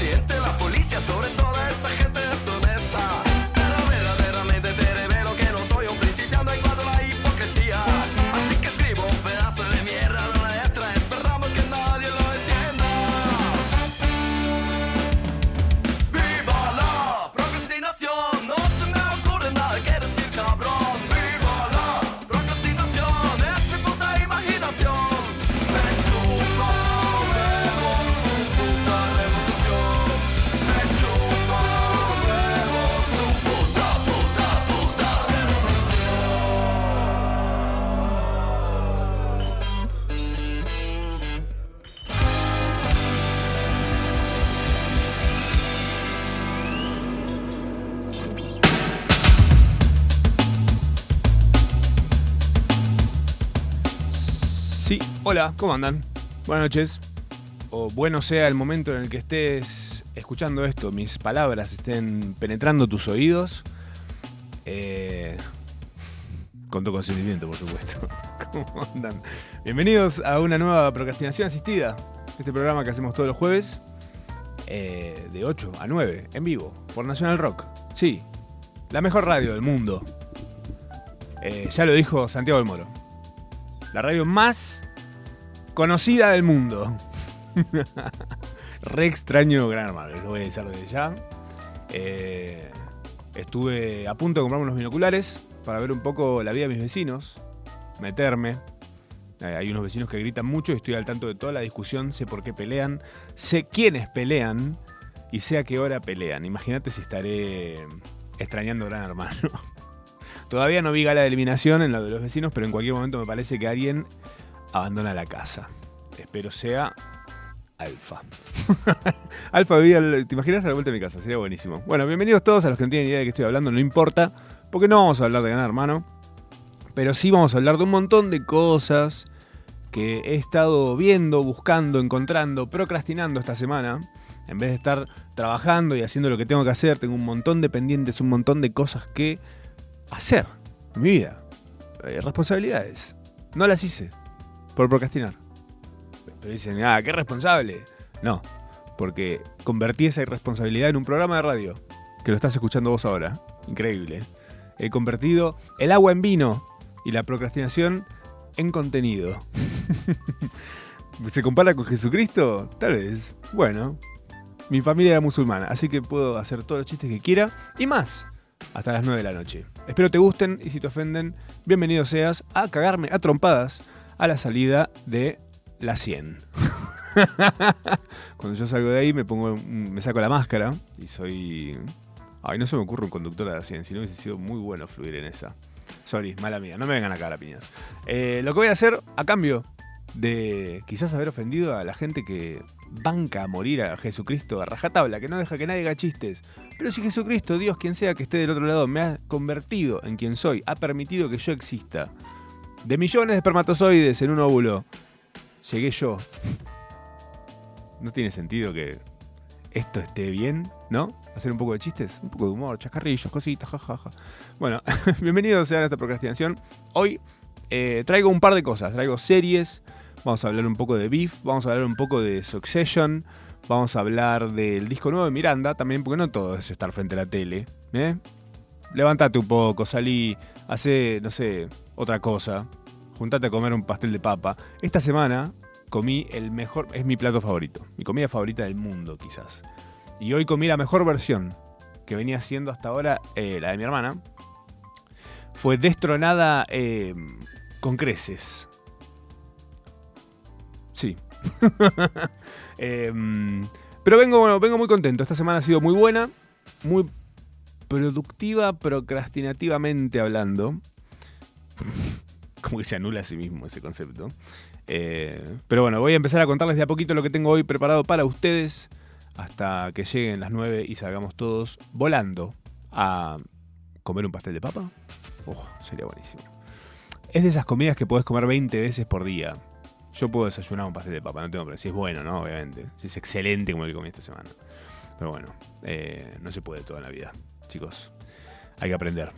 presidente, la policía, sobre toda ¿cómo andan? Buenas noches. O bueno sea el momento en el que estés escuchando esto, mis palabras estén penetrando tus oídos. Eh, con tu consentimiento, por supuesto. ¿Cómo andan? Bienvenidos a una nueva procrastinación asistida. Este programa que hacemos todos los jueves, eh, de 8 a 9, en vivo, por Nacional Rock. Sí, la mejor radio del mundo. Eh, ya lo dijo Santiago del Moro la radio más conocida del mundo. Re extraño Gran Hermano, lo voy a decir desde ya. Eh, estuve a punto de comprarme unos binoculares para ver un poco la vida de mis vecinos, meterme. Eh, hay unos vecinos que gritan mucho y estoy al tanto de toda la discusión, sé por qué pelean, sé quiénes pelean y sé a qué hora pelean. Imagínate si estaré extrañando Gran Hermano. Todavía no vi gala de eliminación en lo de los vecinos, pero en cualquier momento me parece que alguien abandona la casa. Espero sea Alfa. Alfa vivía, ¿te imaginas a la vuelta de mi casa? Sería buenísimo. Bueno, bienvenidos todos a los que no tienen idea de qué estoy hablando, no importa, porque no vamos a hablar de ganar, hermano. Pero sí vamos a hablar de un montón de cosas que he estado viendo, buscando, encontrando, procrastinando esta semana. En vez de estar trabajando y haciendo lo que tengo que hacer, tengo un montón de pendientes, un montón de cosas que hacer en mi vida. Eh, responsabilidades. No las hice por procrastinar. Pero dicen, ah, qué responsable. No, porque convertí esa irresponsabilidad en un programa de radio, que lo estás escuchando vos ahora. Increíble. He convertido el agua en vino y la procrastinación en contenido. ¿Se compara con Jesucristo? Tal vez. Bueno, mi familia era musulmana, así que puedo hacer todos los chistes que quiera y más hasta las 9 de la noche. Espero te gusten y si te ofenden, bienvenido seas a cagarme a trompadas a la salida de la 100. Cuando yo salgo de ahí me pongo me saco la máscara y soy Ay, no se me ocurre un conductor de la 100, si no hubiese sido muy bueno fluir en esa. Sorry, mala mía, no me vengan a cagar a piñas. Eh, lo que voy a hacer a cambio de quizás haber ofendido a la gente que banca a morir a Jesucristo a rajatabla, que no deja que nadie haga chistes. Pero si Jesucristo, Dios, quien sea que esté del otro lado, me ha convertido en quien soy, ha permitido que yo exista. De millones de espermatozoides en un óvulo, llegué yo. No tiene sentido que esto esté bien, ¿no? Hacer un poco de chistes, un poco de humor, chascarrillos, cositas, jajaja. Bueno, bienvenidos sean a esta procrastinación. Hoy eh, traigo un par de cosas, traigo series, vamos a hablar un poco de Beef, vamos a hablar un poco de Succession, vamos a hablar del disco nuevo de Miranda, también porque no todo es estar frente a la tele, ¿eh? Un poco, salí, hace, no sé, otra cosa, juntate a comer un pastel de papa. Esta semana comí el mejor, es mi plato favorito, mi comida favorita del mundo quizás. Y hoy comí la mejor versión que venía siendo hasta ahora eh, la de mi hermana. Fue destronada eh, con creces. Sí. Em, pero vengo, bueno, vengo muy contento. Esta semana ha sido muy buena, muy productiva, procrastinativamente hablando. Como que se anula a sí mismo ese concepto. Eh, pero bueno, voy a empezar a contarles de a poquito lo que tengo hoy preparado para ustedes hasta que lleguen las 9 y salgamos todos volando a comer un pastel de papa. Oh, sería buenísimo. Es de esas comidas que podés comer 20 veces por día. Yo puedo desayunar un pastel de papa, no tengo problema. Si es bueno, ¿no? Obviamente. Si es excelente como el que comí esta semana. Pero bueno, eh, no se puede toda la vida, chicos. Hay que aprender.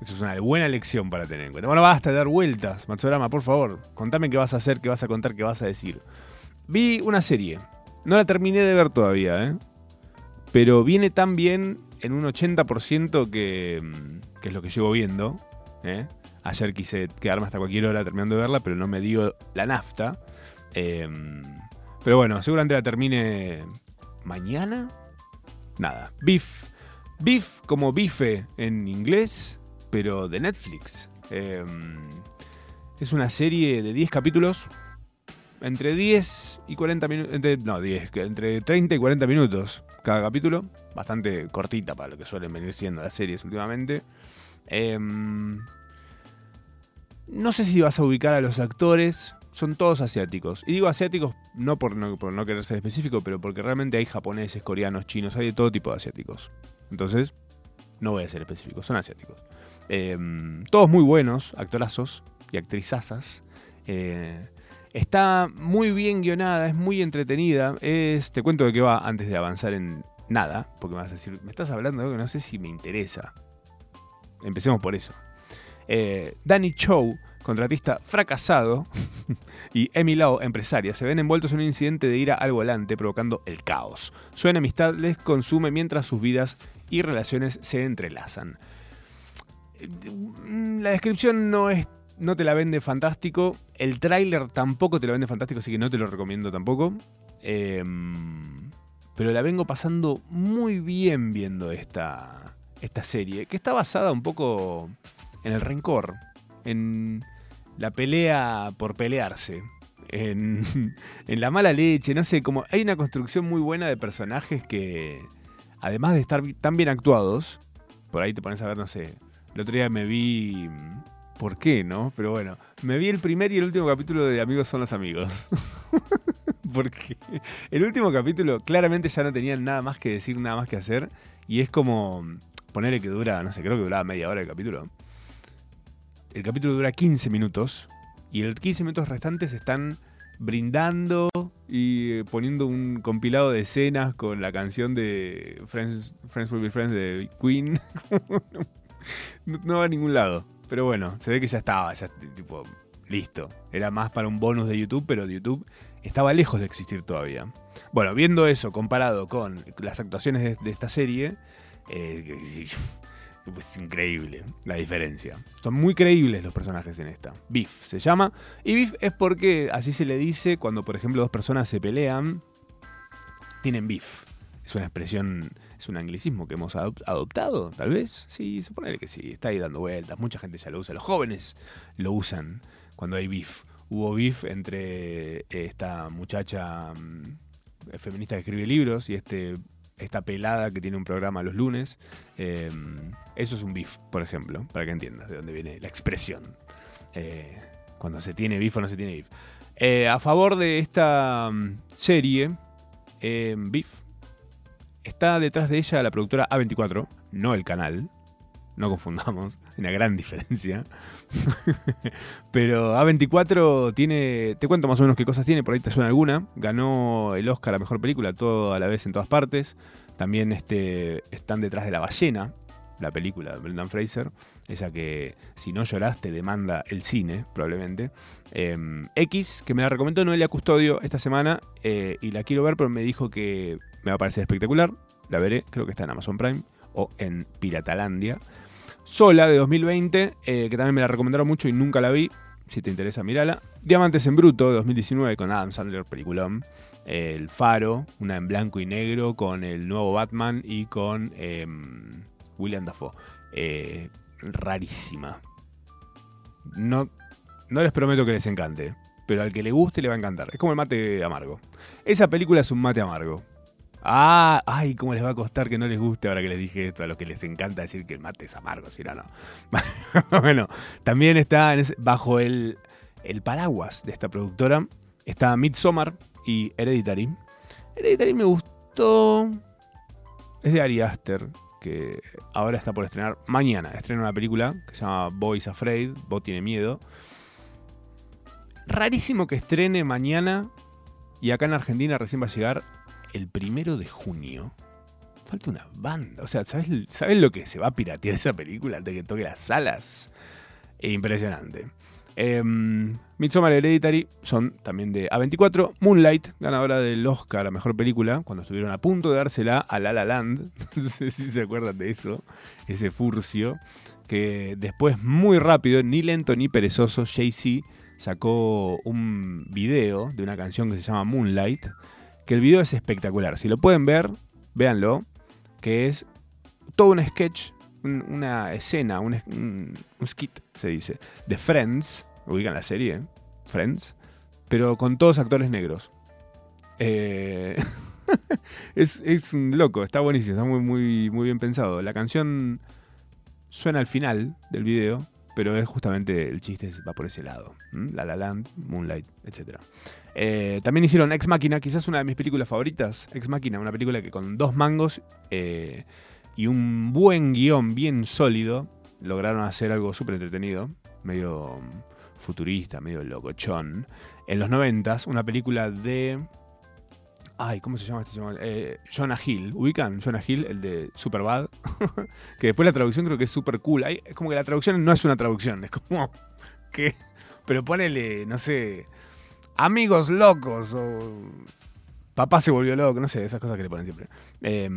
Eso es una buena lección para tener en cuenta. Bueno, basta de dar vueltas, Matsurama, por favor. Contame qué vas a hacer, qué vas a contar, qué vas a decir. Vi una serie. No la terminé de ver todavía, ¿eh? pero viene tan bien en un 80% que, mm, que es lo que llevo viendo. ¿eh? Ayer quise quedarme hasta cualquier hora terminando de verla, pero no me dio la nafta. Eh, pero bueno, seguramente la termine mañana. Nada. Beef. Beef como bife en inglés, pero de Netflix. Eh, es una serie de 10 capítulos. Entre 10 y 40 minutos. No, 10. que Entre 30 y 40 minutos cada capítulo. Bastante cortita para lo que suelen venir siendo las series últimamente. Em, no sé si vas a ubicar a los actores. Son todos asiáticos. Y digo asiáticos no por, no por no querer ser específico, pero porque realmente hay japoneses, coreanos, chinos, hay de todo tipo de asiáticos. Entonces, no voy a ser específico, son asiáticos. Em, todos muy buenos, actorazos y actrizazas. Eh, está muy bien guionada, es muy entretenida. Es, te cuento de qué va antes de avanzar en nada, porque me vas a decir, me estás hablando de algo que no sé si me interesa. Empecemos por eso. Eh, Danny Chow, contratista fracasado, y Emmy Lau, empresaria, se ven envueltos en un incidente de ira al volante provocando el caos. Su enemistad les consume mientras sus vidas y relaciones se entrelazan. La descripción no es no te la vende fantástico. El tráiler tampoco te lo vende fantástico, así que no te lo recomiendo tampoco. Eh, pero la vengo pasando muy bien viendo esta, esta serie, que está basada un poco en el rencor, en la pelea por pelearse, en, en la mala leche, no sé, como hay una construcción muy buena de personajes que, además de estar tan bien actuados, por ahí te pones a ver, no sé, el otro día me vi ¿Por qué, no? Pero bueno, me vi el primer y el último capítulo de Amigos son los amigos. Porque el último capítulo claramente ya no tenían nada más que decir, nada más que hacer. Y es como ponerle que dura, no sé, creo que duraba media hora el capítulo. El capítulo dura 15 minutos. Y el 15 minutos restantes están brindando y eh, poniendo un compilado de escenas con la canción de Friends, Friends Will Be Friends de Queen. no va a ningún lado. Pero bueno, se ve que ya estaba, ya tipo, listo. Era más para un bonus de YouTube, pero YouTube estaba lejos de existir todavía. Bueno, viendo eso comparado con las actuaciones de, esta serie, eh, es increíble la diferencia. Son muy creíbles los personajes en esta. Beef se llama. Y beef es porque así se le dice cuando, por ejemplo, dos personas se pelean, tienen beef. Es una expresión, es un anglicismo que hemos adoptado, tal vez. Sí, supone que sí, está ahí dando vueltas. Mucha gente ya lo usa. Los jóvenes lo usan cuando hay beef. Hubo beef entre esta muchacha mm, feminista que escribe libros y este, esta pelada que tiene un programa los lunes. Eh, eso es un beef, por ejemplo, para que entiendas de dónde viene la expresión. Eh, cuando se tiene beef o no se tiene beef. Eh, a favor de esta um, serie, beef, está detrás de ella la productora A24, no el canal. No confundamos, hay una gran diferencia. Pero A24 tiene. Te cuento más o menos qué cosas tiene, por ahí te suena alguna. Ganó el Oscar a mejor película todo a la vez en todas partes. También este, están detrás de La Ballena, la película de Brendan Fraser. Esa que si no lloraste demanda el cine, probablemente. Eh, X, que me la recomendó Noelia Custodio esta semana eh, y la quiero ver, pero me dijo que me va a parecer espectacular. La veré, creo que está en Amazon Prime o en Piratalandia. Sola de 2020, eh, que también me la recomendaron mucho y nunca la vi. Si te interesa, mírala. Diamantes en Bruto de 2019 con Adam Sandler, peliculón. El Faro, una en blanco y negro con el nuevo Batman y con eh, William Dafoe. Eh, rarísima. No, no les prometo que les encante, pero al que le guste le va a encantar. Es como el mate amargo. Esa película es un mate amargo. Ah, ay, cómo les va a costar que no les guste ahora que les dije esto, a los que les encanta decir que el mate es amargo, si no, no. bueno, también está bajo el, el, paraguas de esta productora, está Midsommar y Hereditary. Hereditary me gustó. Es de Ari Aster, que ahora está por estrenar mañana. Estrena una película que se llama Boys Afraid, Bo tiene miedo. Rarísimo que estrene mañana y acá en Argentina recién va a llegar el primero de junio. Falta una banda. O sea, ¿sabes, ¿sabes lo que se va a piratear esa película antes de que toque las salas? Es impresionante. Em, Midsommar Hereditary son también de A24. Moonlight, ganadora del Oscar a Mejor Película, cuando estuvieron a punto de dársela a La La Land. No sé si se acuerdan de eso, ese furcio. Que después, muy rápido, ni lento ni perezoso, Jay-Z sacó un video de una canción que se llama Moonlight. Que el video es espectacular. Si lo pueden ver, véanlo. Que es todo un sketch un- una escena, un, un- skit, se dice, de Friends, ubican la serie, ¿eh? Friends, pero con todos actores negros. Eh, es, es un loco, está buenísimo, está muy, muy, muy bien pensado. La canción suena al final del video, pero es justamente el chiste va por ese lado. La La Land, Moonlight, etc. Eh, también hicieron Ex Máquina, quizás una de mis películas favoritas. Ex Máquina, una película que con dos mangos eh, y un buen guion bien sólido lograron hacer algo súper entretenido, medio futurista, medio locochón. En los noventas, una película de... Ay, ¿cómo se llama este? Eh, Jonah Hill. ¿Ubican? Jonah Hill, el de Superbad. que después la traducción creo que es super cool. Hay- es como que la traducción no es una traducción, es como que... Pero ponele, no sé, amigos locos o papá se volvió loco, no sé, esas cosas que le ponen siempre. Eh,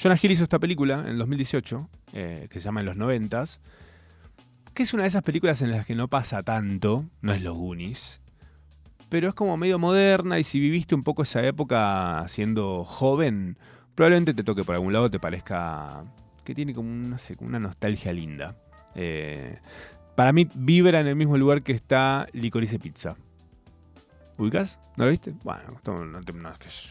Jonah Hill hizo esta película en el 2018, eh, que se llama En los noventas, que es una de esas películas en las que no pasa tanto, no es los Goonies, pero es como medio moderna y si viviste un poco esa época siendo joven, probablemente te toque por algún lado, te parezca que tiene como una, una nostalgia linda. Eh, para mí vibra en el mismo lugar que está Licorice Pizza. ¿Ubicas? ¿No lo viste? Bueno, no no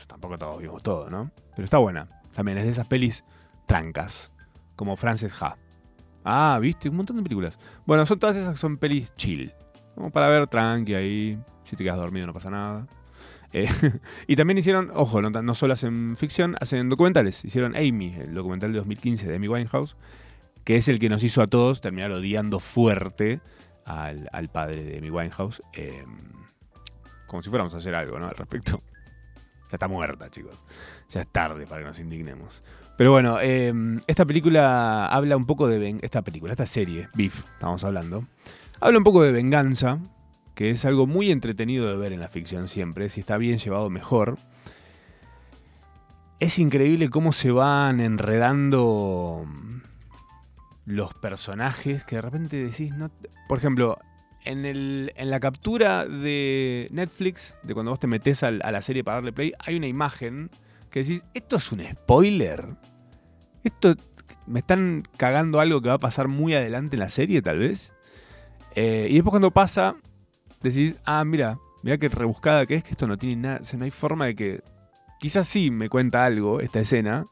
tampoco todos vimos todo, ¿no? Pero está buena. También es de esas pelis trancas, como Frances Ha. Ah, viste, un montón de películas. Bueno, son todas esas que son pelis chill. Como para ver tranqui ahí. Si te quedas dormido no pasa nada. Eh, y también hicieron, ojo, no, no solo hacen ficción, hacen documentales. Hicieron Amy, el documental de 2015 de Amy Winehouse, que es el que nos hizo a todos terminar odiando fuerte al, al padre de Amy Winehouse. eh, como si fuéramos a hacer algo, ¿no? Al respecto. Ya está muerta, chicos. Ya es tarde para que nos indignemos. Pero bueno, eh, esta película habla un poco de... Esta película, esta serie, Beef, estamos hablando. Habla un poco de venganza, que es algo muy entretenido de ver en la ficción siempre. Si está bien llevado, mejor. Es increíble cómo se van enredando los personajes que de repente decís... No, por ejemplo, en, el, en la captura de Netflix, de cuando vos te metes a la serie para darle play, hay una imagen que decís, ¿esto es un spoiler? ¿Esto me están cagando algo que va a pasar muy adelante en la serie, tal vez? Eh, y después cuando pasa, decís, ah, mira, mira qué rebuscada que es, que esto no tiene nada, o sea, no hay forma de que... Quizás sí me cuenta algo esta escena,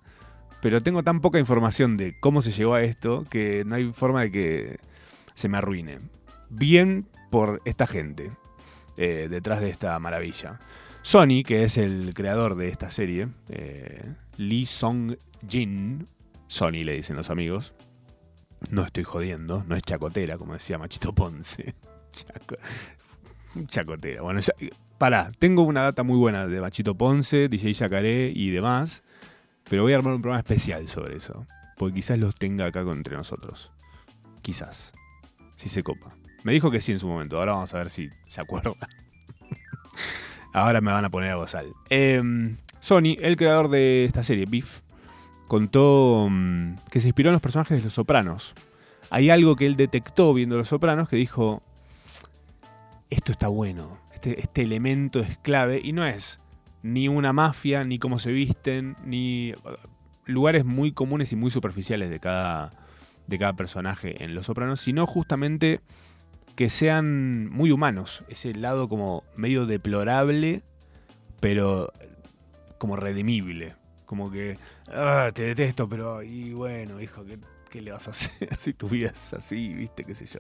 pero tengo tan poca información de cómo se llegó a esto que no hay forma de que se me arruine. Bien por esta gente eh, detrás de esta maravilla. Sony, que es el creador de esta serie, eh, Lee Song-jin, Sony le dicen los amigos, no estoy jodiendo, no es chacotera, como decía Machito Ponce. Chaco- chacotera. Bueno, ya, pará, tengo una data muy buena de Machito Ponce, DJ Yacaré y demás, pero voy a armar un programa especial sobre eso, porque quizás los tenga acá entre nosotros. Quizás, si se copa. Me dijo que sí en su momento, ahora vamos a ver si se acuerda. ahora me van a poner a gozar. Em, Sony, el creador de esta serie, Beef, contó mm, que se inspiró en los personajes de Los Sopranos. Hay algo que él detectó viendo Los Sopranos que dijo, esto está bueno, este, este elemento es clave y no es ni una mafia, ni cómo se visten, ni lugares muy comunes y muy superficiales de cada, de cada personaje en Los Sopranos, sino justamente que sean muy humanos, ese lado como medio deplorable, pero como redimible, como que "Ah, te detesto, pero y bueno, hijo, ¿qué, qué le vas a hacer si tu vida así, viste, qué sé yo?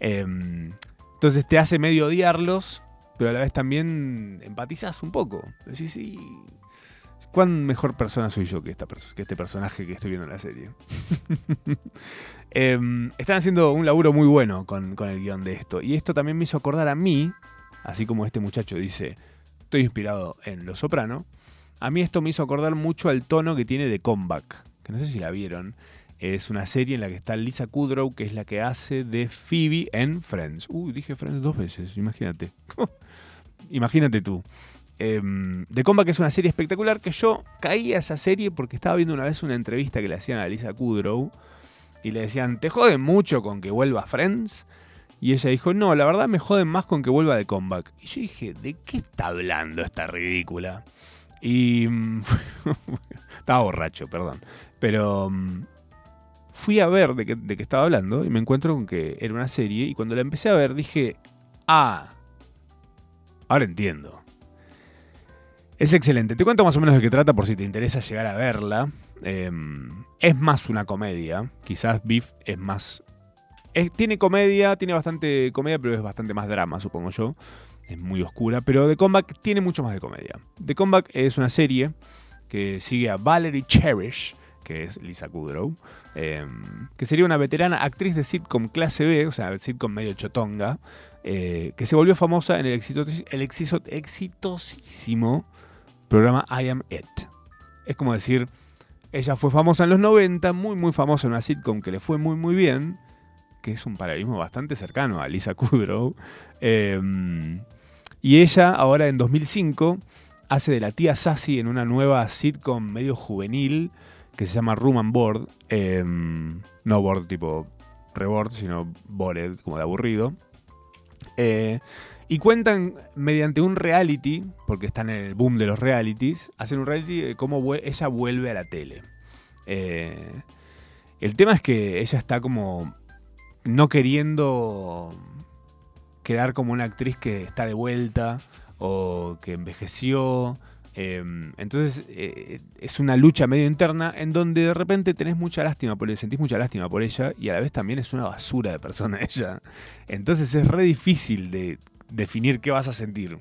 Em, entonces te hace medio odiarlos, pero a la vez también empatizas un poco. Decís, sí, ¿cuán mejor persona soy yo que, esta que este personaje que estoy viendo en la serie? Em, están haciendo un laburo muy bueno con, el guion de esto. Y esto también me hizo acordar a mí, así como este muchacho dice, estoy inspirado en Los Soprano. A mí esto me hizo acordar mucho al tono que tiene de Comeback, que no sé si la vieron. Es una serie en la que está Lisa Kudrow, que es la que hace de Phoebe en Friends. Uy, dije Friends dos veces, imagínate. imagínate tú. Em, The Comeback es una serie espectacular que yo caí a esa serie porque estaba viendo una vez una entrevista que le hacían a Lisa Kudrow y le decían, ¿te joden mucho con que vuelva Friends? Y ella dijo, no, la verdad me joden más con que vuelva The Comeback. Y yo dije, ¿de qué está hablando esta ridícula? Y... mm, estaba borracho, perdón. Pero mm, fui a ver de qué, de qué estaba hablando y me encuentro con que era una serie y cuando la empecé a ver dije, ah, ahora entiendo. Es excelente. Te cuento más o menos de qué trata por si te interesa llegar a verla. Eh, es más una comedia. Quizás Beef es más... tiene comedia, tiene bastante comedia, pero es bastante más drama, supongo yo. Es muy oscura, pero The Comeback tiene mucho más de comedia. The Comeback es una serie que sigue a Valerie Cherish, que es Lisa Kudrow, eh, que sería una veterana actriz de sitcom clase B, o sea, sitcom medio chotonga, eh, que se volvió famosa en el, el exitosísimo programa I Am It. Es como decir, ella fue famosa en los 90, muy muy famosa en una sitcom que le fue muy muy bien, que es un paralelismo bastante cercano a Lisa Kudrow. Eh, y ella ahora en 2005 hace de la tía Sassy en una nueva sitcom medio juvenil que se llama Room and Board. eh, no board tipo reboard, sino bored, como de aburrido. Eh, y cuentan mediante un reality, porque están en el boom de los realities, hacen un reality de cómo ella vuelve a la tele. Eh, el tema es que ella está como no queriendo quedar como una actriz que está de vuelta o que envejeció. eh, entonces eh, es una lucha medio interna en donde de repente tenés mucha lástima por ella, sentís mucha lástima por ella y a la vez también es una basura de persona ella. Entonces es re difícil de definir qué vas a sentir.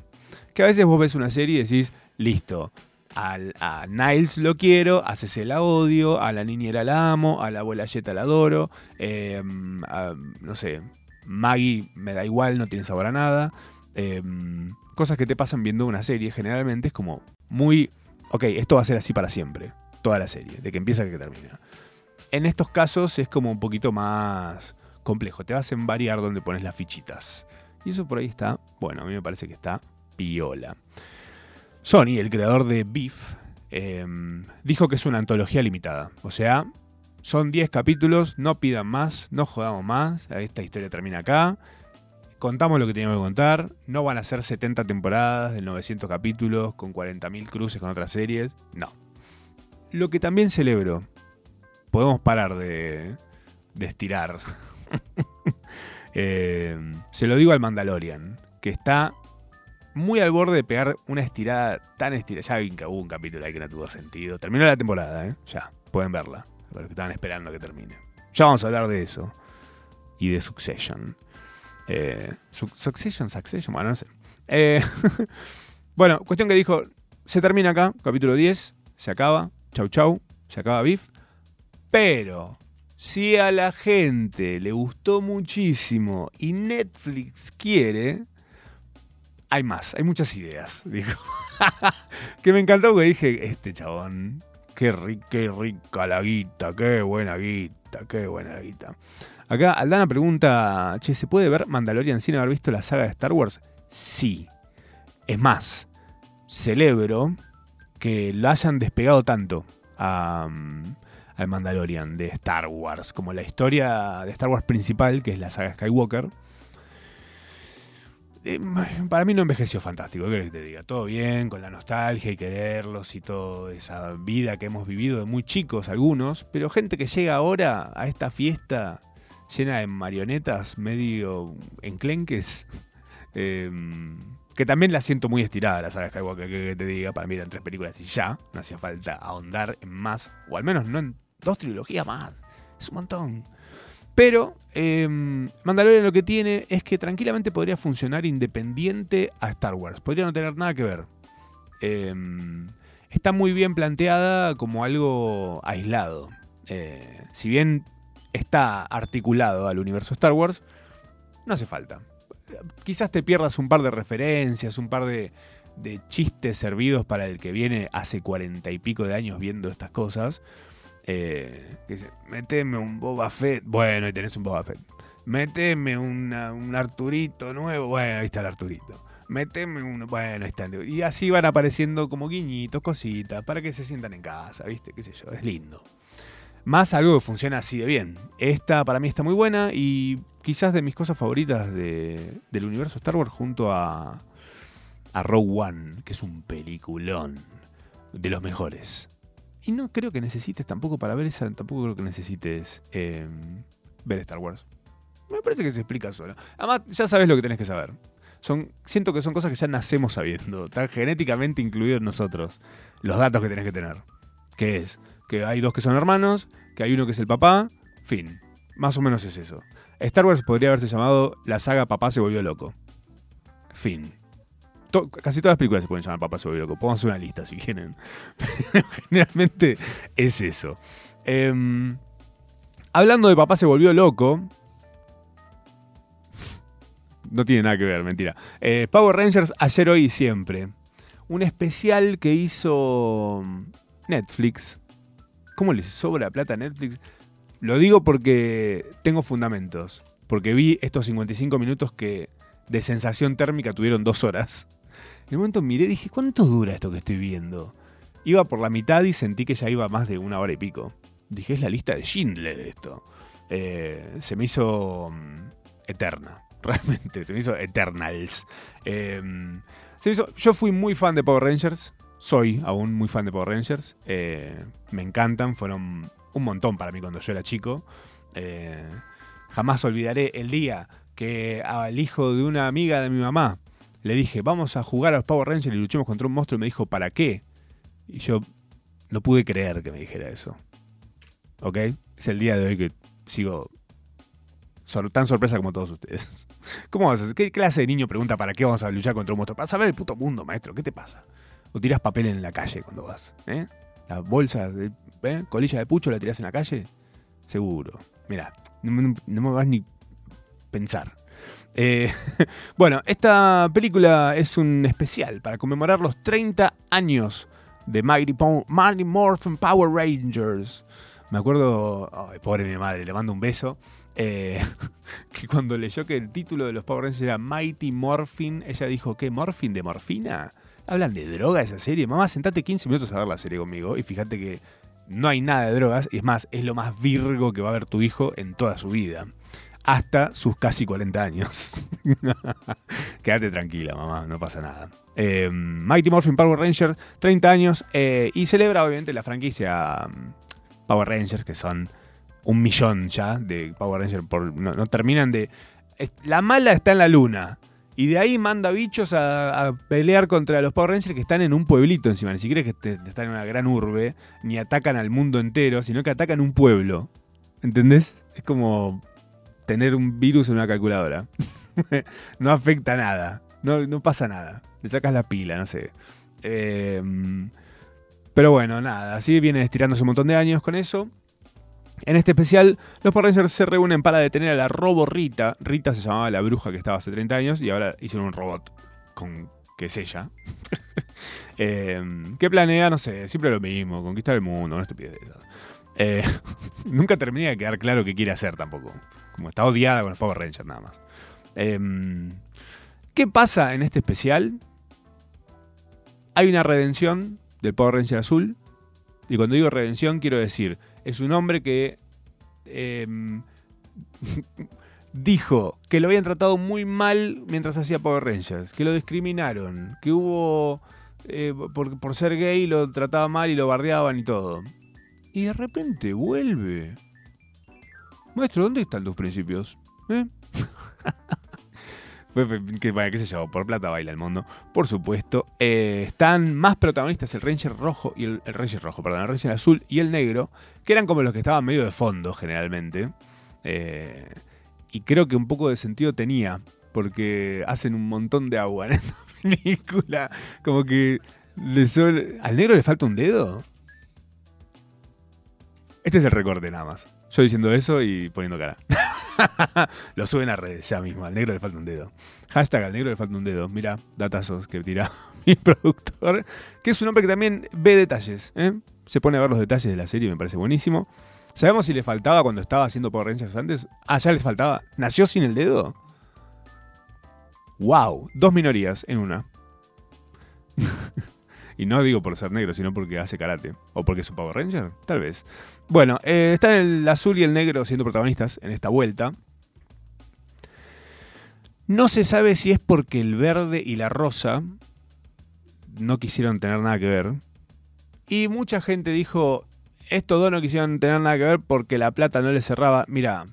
Que a veces vos ves una serie y decís, listo, al- a Niles lo quiero, a Cece la odio, a la niñera la amo, a la abuela Jetta la adoro, a- no sé, Maggie me da igual, no tiene sabor a nada. eh, cosas que te pasan viendo una serie generalmente es como muy, ok, esto va a ser así para siempre, toda la serie, de que empieza a que termina. En estos casos es como un poquito más complejo, te vas a variar donde pones las fichitas. Y eso por ahí está, bueno, a mí me parece que está piola. Sony, el creador de Beef, eh, dijo que es una antología limitada. O sea, son 10 capítulos, no pidan más, no jodamos más, esta historia termina acá. Contamos lo que teníamos que contar, no van a ser 70 temporadas de 900 capítulos con 40.000 cruces con otras series, no. Lo que también celebro, podemos parar de, de estirar. Eh, se lo digo al Mandalorian, que está muy al borde de pegar una estirada tan estirada. Ya hubo un capítulo ahí que no tuvo sentido. Terminó la temporada, ¿eh? Ya, pueden verla. Para los que estaban esperando que termine. Ya vamos a hablar de eso. Y de Succession. Eh, Su- Succession, Succession, bueno, no sé. Eh, bueno, cuestión que dijo, se termina acá, capítulo 10, se acaba, chau chau, se acaba Beef. Pero, si a la gente le gustó muchísimo y Netflix quiere, hay más, hay muchas ideas, dijo. que me encantó porque dije, este chabón, qué, ri- qué rica la guita, qué buena guita, qué buena guita. Acá Aldana pregunta, che, ¿se puede ver Mandalorian sin haber visto la saga de Star Wars? Sí. Es más, celebro que lo hayan despegado tanto a, mm, al Mandalorian de Star Wars, como la historia de Star Wars principal, que es la saga Skywalker. Eh, para mí no envejeció fantástico, ¿qué que te diga? Todo bien, con la nostalgia y quererlos y toda esa vida que hemos vivido de muy chicos algunos, pero gente que llega ahora a esta fiesta llena de marionetas medio enclenques, eh, que también la siento muy estirada la saga Skywalker, que te diga, para mí eran tres películas y ya, no hacía falta ahondar en más, o al menos no en dos trilogías más, es un montón. Pero eh, Mandalorian lo que tiene es que tranquilamente podría funcionar independiente a Star Wars. Podría no tener nada que ver. Eh, está muy bien planteada como algo aislado. Eh, si bien está articulado al universo Star Wars, no hace falta. Quizás te pierdas un par de referencias, un par de chistes servidos para el que viene hace cuarenta y pico de años viendo estas cosas. Eh, un Boba Fett. Bueno, ahí tenés un Boba Fett. Meteme una- un Arturito nuevo. Bueno, ahí está el Arturito. Meteme un. Bueno, ahí está. Y así van apareciendo como guiñitos, cositas, para que se sientan en casa, ¿viste? ¿Qué sé yo? Es lindo. Más algo que funciona así de bien. Esta para mí está muy buena y quizás de mis cosas favoritas de- del universo Star Wars junto a, a Rogue One, que es un peliculón de los mejores. Y no creo que necesites tampoco para ver esa, tampoco creo que necesites eh, ver Star Wars. Me parece que se explica solo. Además, ya sabes lo que tenés que saber. Son, siento que son cosas que ya nacemos sabiendo. Están genéticamente incluidos en nosotros. Los datos que tenés que tener. Que es que hay dos que son hermanos, que hay uno que es el papá. Fin. Más o menos es eso. Star Wars podría haberse llamado La saga Papá se volvió loco. Fin. Casi todas las películas se pueden llamar Papá se volvió loco. Podemos hacer una lista si quieren. Pero generalmente es eso. Em, hablando de Papá se volvió loco. No tiene nada que ver, mentira. Eh, Power Rangers ayer, hoy y siempre. Un especial que hizo Netflix. ¿Cómo les sobra plata a Netflix? Lo digo porque tengo fundamentos. Porque vi estos 55 minutos que de sensación térmica tuvieron dos horas. En un momento miré y dije, ¿cuánto dura esto que estoy viendo? Iba por la mitad y sentí que ya iba más de una hora y pico. Dije, es la lista de Schindler esto. Eh, se me hizo mm, eterna, realmente, se me hizo Eternals. Hizo- yo fui muy fan de Power Rangers, soy aún muy fan de Power Rangers. eh, me encantan, fueron un montón para mí cuando yo era chico. Eh, jamás olvidaré el día que al hijo de una amiga de mi mamá le dije, vamos a jugar a los Power Rangers y luchemos contra un monstruo. Y me dijo, ¿para qué? Y yo no pude creer que me dijera eso. ¿Ok? Es el día de hoy que sigo tan sorpresa como todos ustedes. ¿Cómo vas a hacer? ¿Qué clase de niño pregunta para qué vamos a luchar contra un monstruo? Para saber el puto mundo, maestro. ¿Qué te pasa? ¿O tiras papel en la calle cuando vas? ¿Eh? ¿La bolsa de ¿eh? colilla de pucho la tirás en la calle? Seguro. Mira, no, no me vas ni pensar. Eh, bueno, esta película es un especial para conmemorar los 30 años de Mighty, Morphin Power Rangers. Me acuerdo, ay, pobre mi madre, le mando un beso. eh, que cuando leyó que el título de los Power Rangers era Mighty Morphin, ella dijo, ¿qué? ¿Morphin de morfina? ¿Hablan de droga esa serie? Mamá, sentate 15 minutos a ver la serie conmigo y fíjate que no hay nada de drogas. Y es más, es lo más virgo que va a ver tu hijo en toda su vida. Hasta sus casi 40 años. Quédate tranquila, mamá, no pasa nada. Eh, Mighty Morphin Power Ranger, 30 años. eh, y celebra, obviamente, la franquicia mm, Power Rangers, que son un millón ya de Power Rangers. Por, no, terminan de. La mala está en la luna. Y de ahí manda bichos a, pelear contra los Power Rangers que están en un pueblito encima. Ni siquiera que están en una gran urbe, ni atacan al mundo entero, sino que atacan un pueblo. ¿Entendés? Es como tener un virus en una calculadora. no afecta nada. No, no pasa nada. Le sacas la pila, no sé. Eh, pero bueno, nada. Así viene estirándose un montón de años con eso. En este especial, los Power se reúnen para detener a la Robo Rita. Rita se llamaba la bruja que estaba hace 30 años y ahora hicieron un robot con que es ella. Eh, que planea, no sé, siempre lo mismo, conquistar el mundo, una estupidez de esas. Eh, nunca termina de quedar claro qué quiere hacer tampoco. Como está odiada con los Power Rangers nada más. Eh, ¿Qué pasa en este especial? Hay una redención del Power Ranger azul. Y cuando digo redención quiero decir, es un hombre que eh, dijo que lo habían tratado muy mal mientras hacía Power Rangers, que lo discriminaron, que hubo, eh, por ser gay lo trataba mal y lo bardeaban y todo. Y de repente vuelve. Maestro, ¿dónde están tus principios? ¿Eh? Que, bueno, qué sé yo, por plata baila el mundo. Por supuesto. Eh, están más protagonistas el Ranger rojo y el, Ranger rojo, perdón, el Ranger azul y el negro, que eran como los que estaban medio de fondo generalmente. Eh, y creo que un poco de sentido tenía, porque hacen un montón de agua en esta película. Como que ¿Al negro le falta un dedo? Este es el recorte nada más. Yo diciendo eso y poniendo cara. Lo suben a redes ya mismo. Al negro le falta un dedo. Hashtag al negro le falta un dedo. Mira, datazos que tira mi productor. Que es un hombre que también ve detalles. ¿eh? se pone a ver los detalles de la serie me parece buenísimo. ¿Sabemos si le faltaba cuando estaba haciendo Power Rangers antes? Ah, ya les faltaba. ¿Nació sin el dedo? ¡Wow! Dos minorías en una. y no digo por ser negro, sino porque hace karate. ¿O porque es un Power Ranger? Tal vez. Bueno, eh, están el azul y el negro siendo protagonistas en esta vuelta. No se sabe si es porque el verde y la rosa no quisieron tener nada que ver. Y mucha gente dijo, estos dos no quisieron tener nada que ver porque la plata no les cerraba. Mira,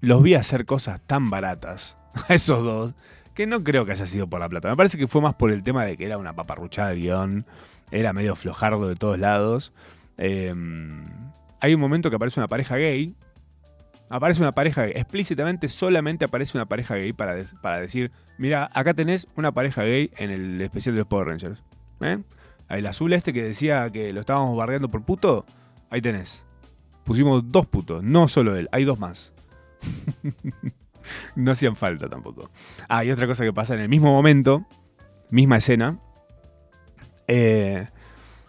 los vi hacer cosas tan baratas a esos dos que no creo que haya sido por la plata. Me parece que fue más por el tema de que era una paparruchada de guion, era medio flojardo de todos lados. Eh, hay un momento que aparece una pareja gay. Aparece una pareja gay. Explícitamente solamente aparece una pareja gay para, para decir, mira, acá tenés una pareja gay en el especial de los Power Rangers. ¿Eh? El azul este que decía que lo estábamos bardeando por puto, ahí tenés. Pusimos dos putos, no solo él, hay dos más. no hacían falta tampoco. Ah, y otra cosa que pasa en el mismo momento, misma escena, eh,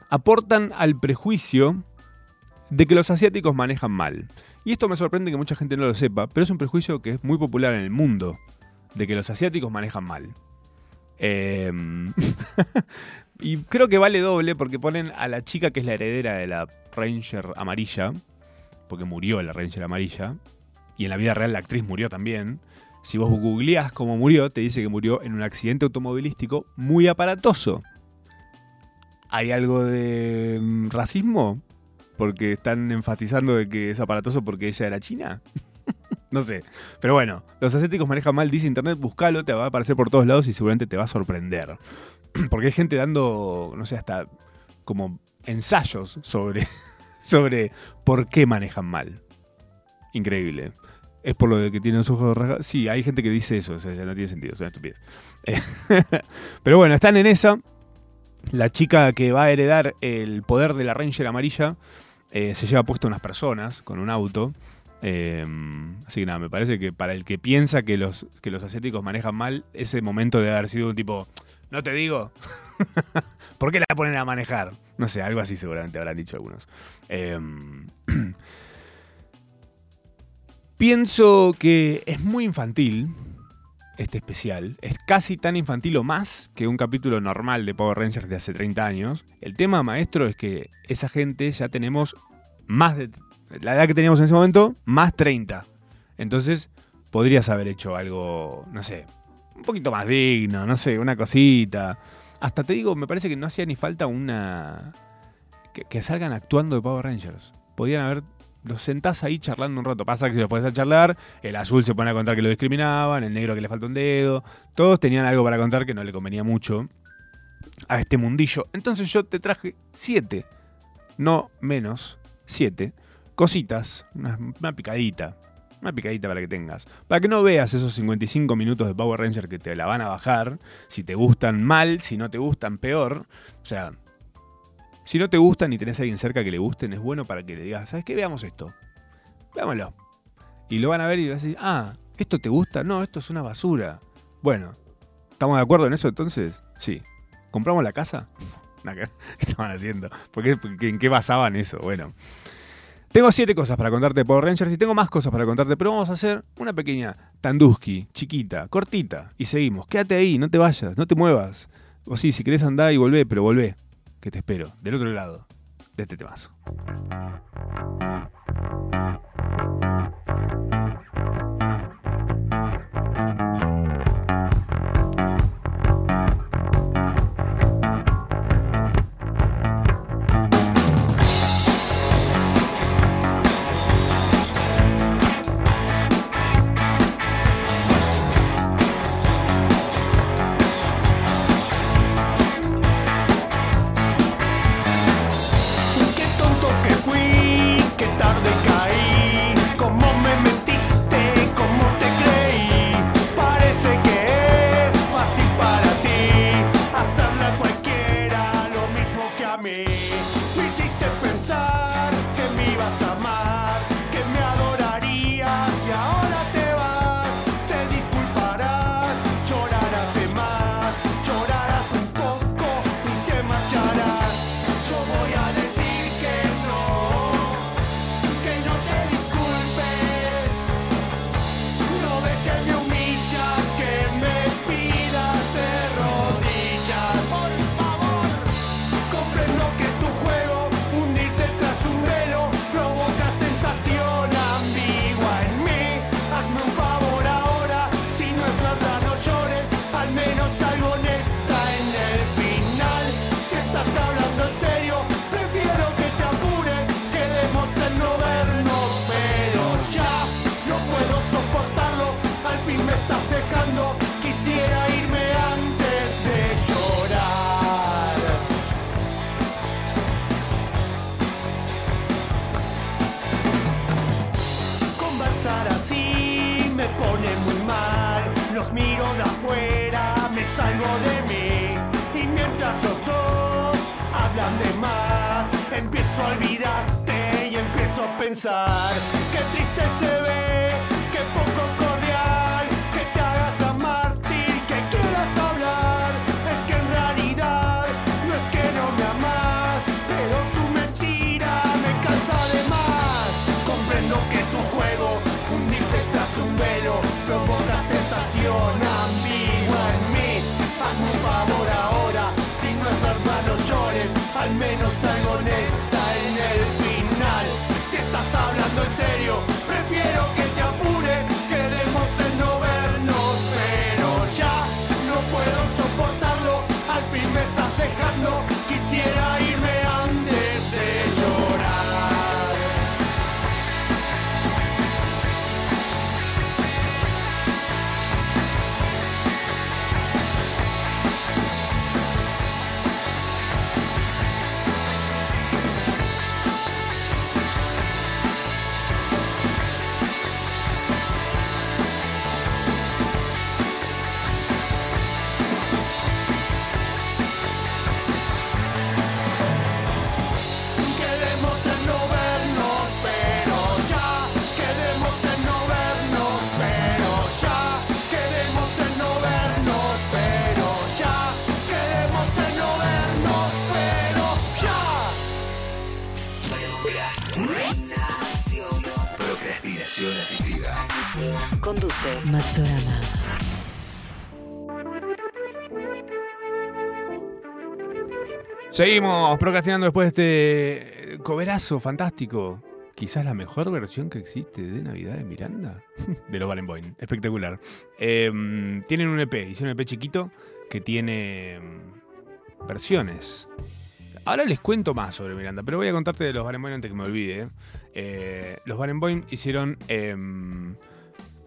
aportan al prejuicio de que los asiáticos manejan mal. Y esto me sorprende que mucha gente no lo sepa, pero es un prejuicio que es muy popular en el mundo, de que los asiáticos manejan mal. Eh, y creo que vale doble porque ponen a la chica que es la heredera de la Ranger amarilla, porque murió la Ranger amarilla, y en la vida real la actriz murió también. Si vos googleás cómo murió, te dice que murió en un accidente automovilístico muy aparatoso. ¿Hay algo de mm, racismo? Porque están enfatizando de que es aparatoso porque ella era china. no sé. Pero bueno, los asiáticos manejan mal, dice internet, búscalo, te va a aparecer por todos lados y seguramente te va a sorprender. porque hay gente dando, no sé, hasta como ensayos sobre, sobre por qué manejan mal. Increíble. Es por lo de que tienen los ojos rasgados. Sí, hay gente que dice eso, o sea, no tiene sentido, una estupidez. Pero bueno, están en esa. La chica que va a heredar el poder de la Ranger amarilla eh, se lleva puesto unas personas con un auto. Eh, así que nada, me parece que para el que piensa que los, que los asiáticos manejan mal, ese momento debe haber sido un tipo, no te digo, ¿por qué la ponen a manejar? No sé, algo así seguramente habrán dicho algunos. Eh, pienso que es muy infantil este especial. Es casi tan infantil o más que un capítulo normal de Power Rangers de hace 30 años. El tema maestro es que esa gente ya tenemos más de la edad que teníamos en ese momento, más 30. Entonces, podrías haber hecho algo, no sé, un poquito más digno, no sé, una cosita. Hasta te digo, me parece que no hacía ni falta una. que, que salgan actuando de Power Rangers. Podían haber. Los sentás ahí charlando un rato. Pasa que si los pones a charlar, el azul se pone a contar que lo discriminaban, el negro que le falta un dedo. Todos tenían algo para contar que no le convenía mucho a este mundillo. Entonces yo te traje siete, no menos, siete cositas, una, una picadita, una picadita para que tengas. Para que no veas esos 55 minutos de Power Ranger que te la van a bajar, si te gustan mal, si no te gustan peor. O sea, si no te gustan y tenés a alguien cerca que le gusten, es bueno para que le digas, ¿sabes qué? Veamos esto. Veámoslo. Y lo van a ver y vas a decir, ah, ¿esto te gusta? No, esto es una basura. Bueno, ¿estamos de acuerdo en eso entonces? Sí. ¿Compramos la casa? ¿Qué estaban haciendo? ¿Por qué- ¿En qué basaban eso? Bueno. Tengo siete cosas para contarte de Power Rangers y tengo más cosas para contarte, pero vamos a hacer una pequeña Tanduski, chiquita, cortita, y seguimos. Quédate ahí, no te vayas, no te muevas. O sí, si querés andar y volvé, pero volvé, que te espero, del otro lado de este temazo. Hablan empiezo a olvidarte y empiezo a pensar. Qué triste se al menos algo honesta en el final. Si estás hablando en serio, Seguimos procrastinando después de este coverazo fantástico. Quizás la mejor versión que existe de Navidad de Miranda. de los Barenboim. Espectacular. Eh, tienen un EP, hicieron un EP chiquito que tiene mm, versiones. Ahora les cuento más sobre Miranda, pero voy a contarte de los Barenboim antes que me olvide. Eh, los Barenboim hicieron. em,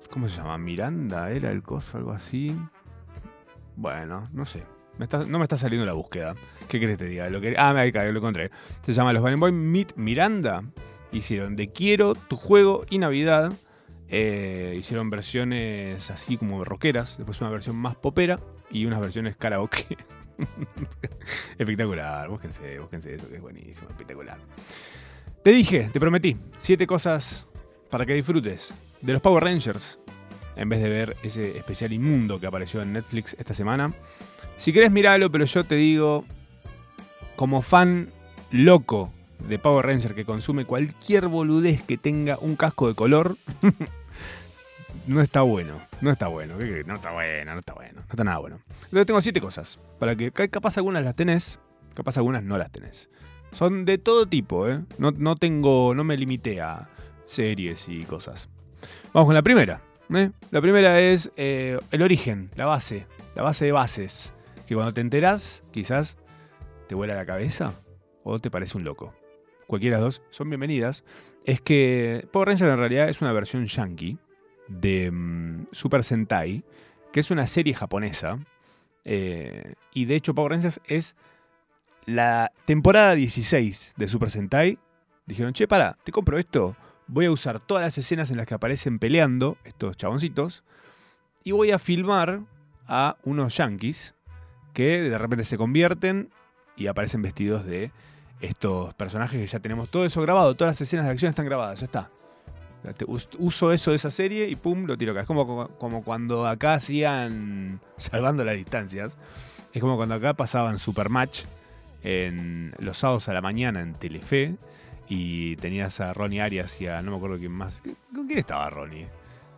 ¿Cómo se llama? Miranda, ¿era el coso? Algo así. Bueno, no sé. Me no me está saliendo la búsqueda. ¿Qué querés que te diga? Lo que, ah, ahí cae, lo encontré. Se llama Los Barenboim Meet Miranda. Hicieron de Quiero, Tu Juego y Navidad. Eh, hicieron versiones así como rockeras. Después una versión más popera. Y unas versiones karaoke. espectacular. Búsquense, búsquense eso que es buenísimo. Espectacular. Te dije, te prometí. Siete cosas para que disfrutes. De los Power Rangers. En vez de ver ese especial inmundo que apareció en Netflix esta semana. Si querés mirarlo, pero yo te digo, como fan loco de Power Ranger que consume cualquier boludez que tenga un casco de color, no está bueno. No está bueno. No está bueno, no está bueno. No está nada bueno. Entonces tengo siete cosas. Para que ca- capaz algunas las tenés, capaz algunas no las tenés. Son de todo tipo, ¿eh? No, no tengo. No me limité a series y cosas. Vamos con la primera. ¿Eh? La primera es eh, el origen, la base. La base de bases. Que cuando te enterás, quizás te vuela la cabeza o te parece un loco. Cualquiera de las dos son bienvenidas. Es que Power Rangers en realidad es una versión yankee de mm, Super Sentai, que es una serie japonesa. eh, y de hecho Power Rangers es la temporada 16 de Super Sentai. Dijeron, che, para, te compro esto. Voy a usar todas las escenas en las que aparecen peleando estos chaboncitos. Y voy a filmar a unos yankees que de repente se convierten y aparecen vestidos de estos personajes que ya tenemos todo eso grabado, todas las escenas de acción están grabadas, ya está. Uso eso de esa serie y pum, lo tiro acá. Es como, como cuando acá hacían, salvando las distancias, es como cuando acá pasaban Supermatch en los sábados a la mañana en Telefe y tenías a Ronnie Arias y a no me acuerdo quién más. ¿Con quién estaba Ronnie?